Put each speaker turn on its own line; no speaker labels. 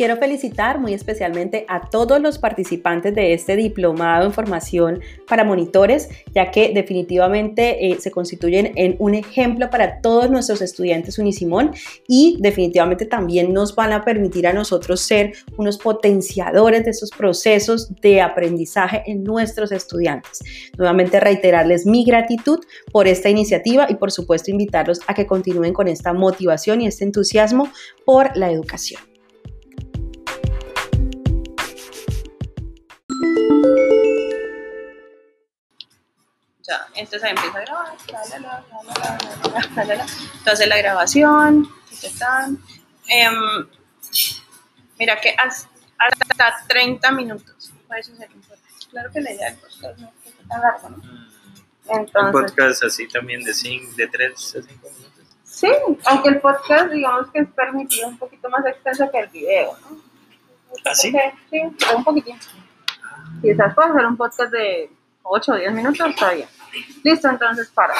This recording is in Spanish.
Quiero felicitar muy especialmente a todos los participantes de este diplomado en formación para monitores, ya que definitivamente eh, se constituyen en un ejemplo para todos nuestros estudiantes Unisimón y definitivamente también nos van a permitir a nosotros ser unos potenciadores de esos procesos de aprendizaje en nuestros estudiantes. Nuevamente reiterarles mi gratitud por esta iniciativa y por supuesto invitarlos a que continúen con esta motivación y este entusiasmo por la educación.
Entonces ahí empieza a grabar, entonces la grabación, em, mira que hasta 30 minutos puedes hacer un podcast. Claro que la idea del podcast no es tan largo, ¿no? Mm.
Entonces, un podcast así también de, cinco, de 3 a 5 minutos.
Sí, aunque el podcast digamos que es permitido un poquito más extenso que el video, ¿no?
¿Ah, sí?
Sí, un poquitín. Quizás puedo hacer un podcast de 8 o 10 minutos todavía. Listo, entonces para.